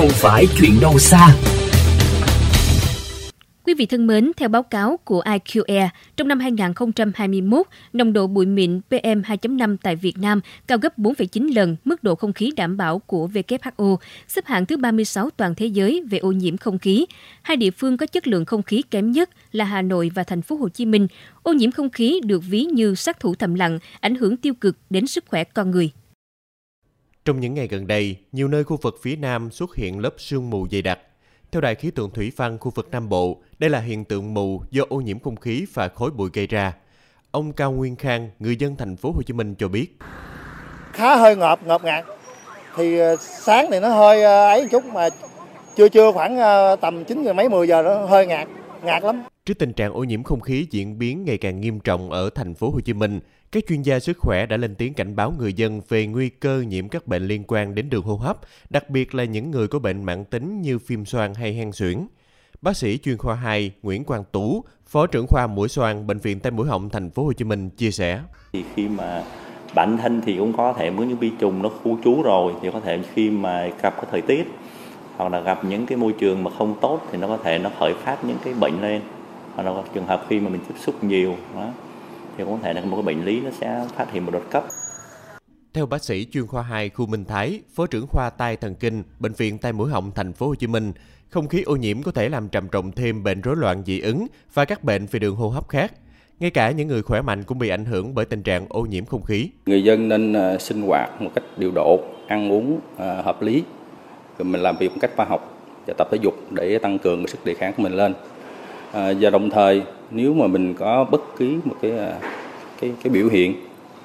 không phải chuyện đâu xa. Quý vị thân mến, theo báo cáo của IQ Air, trong năm 2021, nồng độ bụi mịn PM2.5 tại Việt Nam cao gấp 4,9 lần mức độ không khí đảm bảo của WHO, xếp hạng thứ 36 toàn thế giới về ô nhiễm không khí. Hai địa phương có chất lượng không khí kém nhất là Hà Nội và thành phố Hồ Chí Minh. Ô nhiễm không khí được ví như sát thủ thầm lặng, ảnh hưởng tiêu cực đến sức khỏe con người. Trong những ngày gần đây, nhiều nơi khu vực phía Nam xuất hiện lớp sương mù dày đặc. Theo Đài khí tượng thủy văn khu vực Nam Bộ, đây là hiện tượng mù do ô nhiễm không khí và khói bụi gây ra. Ông Cao Nguyên Khang, người dân thành phố Hồ Chí Minh cho biết. Khá hơi ngợp, ngợp ngạt. Thì ờ, sáng thì nó hơi ờ, ấy chút mà chưa chưa khoảng ờ, tầm 9 giờ mấy 10 giờ nó hơi ngạt, ngạt lắm. Trước tình trạng ô nhiễm không khí diễn biến ngày càng nghiêm trọng ở thành phố Hồ Chí Minh, các chuyên gia sức khỏe đã lên tiếng cảnh báo người dân về nguy cơ nhiễm các bệnh liên quan đến đường hô hấp, đặc biệt là những người có bệnh mãn tính như viêm xoang hay hen suyễn. Bác sĩ chuyên khoa 2 Nguyễn Quang Tú, Phó trưởng khoa mũi xoang Bệnh viện Tai Mũi Họng thành phố Hồ Chí Minh chia sẻ. Thì khi mà bản thân thì cũng có thể với những vi trùng nó khu trú rồi thì có thể khi mà gặp cái thời tiết hoặc là gặp những cái môi trường mà không tốt thì nó có thể nó khởi phát những cái bệnh lên hoặc là trường hợp khi mà mình tiếp xúc nhiều đó, thì cũng có thể là một cái bệnh lý nó sẽ phát hiện một đột cấp theo bác sĩ chuyên khoa 2 khu Minh Thái, phó trưởng khoa tai thần kinh, bệnh viện tai mũi họng thành phố Hồ Chí Minh, không khí ô nhiễm có thể làm trầm trọng thêm bệnh rối loạn dị ứng và các bệnh về đường hô hấp khác. Ngay cả những người khỏe mạnh cũng bị ảnh hưởng bởi tình trạng ô nhiễm không khí. Người dân nên à, sinh hoạt một cách điều độ, ăn uống à, hợp lý, rồi mình làm việc một cách khoa học và tập thể dục để tăng cường sức đề kháng của mình lên. À, và đồng thời nếu mà mình có bất kỳ một cái à, cái cái biểu hiện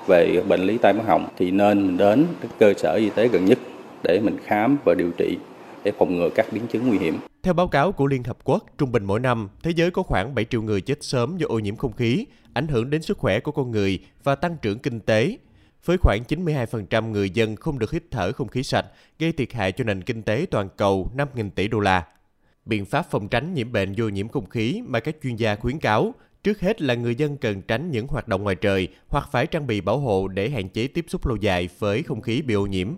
về bệnh lý tai mũi họng thì nên mình đến cơ sở y tế gần nhất để mình khám và điều trị để phòng ngừa các biến chứng nguy hiểm. Theo báo cáo của Liên Hợp Quốc, trung bình mỗi năm, thế giới có khoảng 7 triệu người chết sớm do ô nhiễm không khí, ảnh hưởng đến sức khỏe của con người và tăng trưởng kinh tế. Với khoảng 92% người dân không được hít thở không khí sạch, gây thiệt hại cho nền kinh tế toàn cầu 5.000 tỷ đô la. Biện pháp phòng tránh nhiễm bệnh do nhiễm không khí mà các chuyên gia khuyến cáo, Trước hết là người dân cần tránh những hoạt động ngoài trời hoặc phải trang bị bảo hộ để hạn chế tiếp xúc lâu dài với không khí bị ô nhiễm.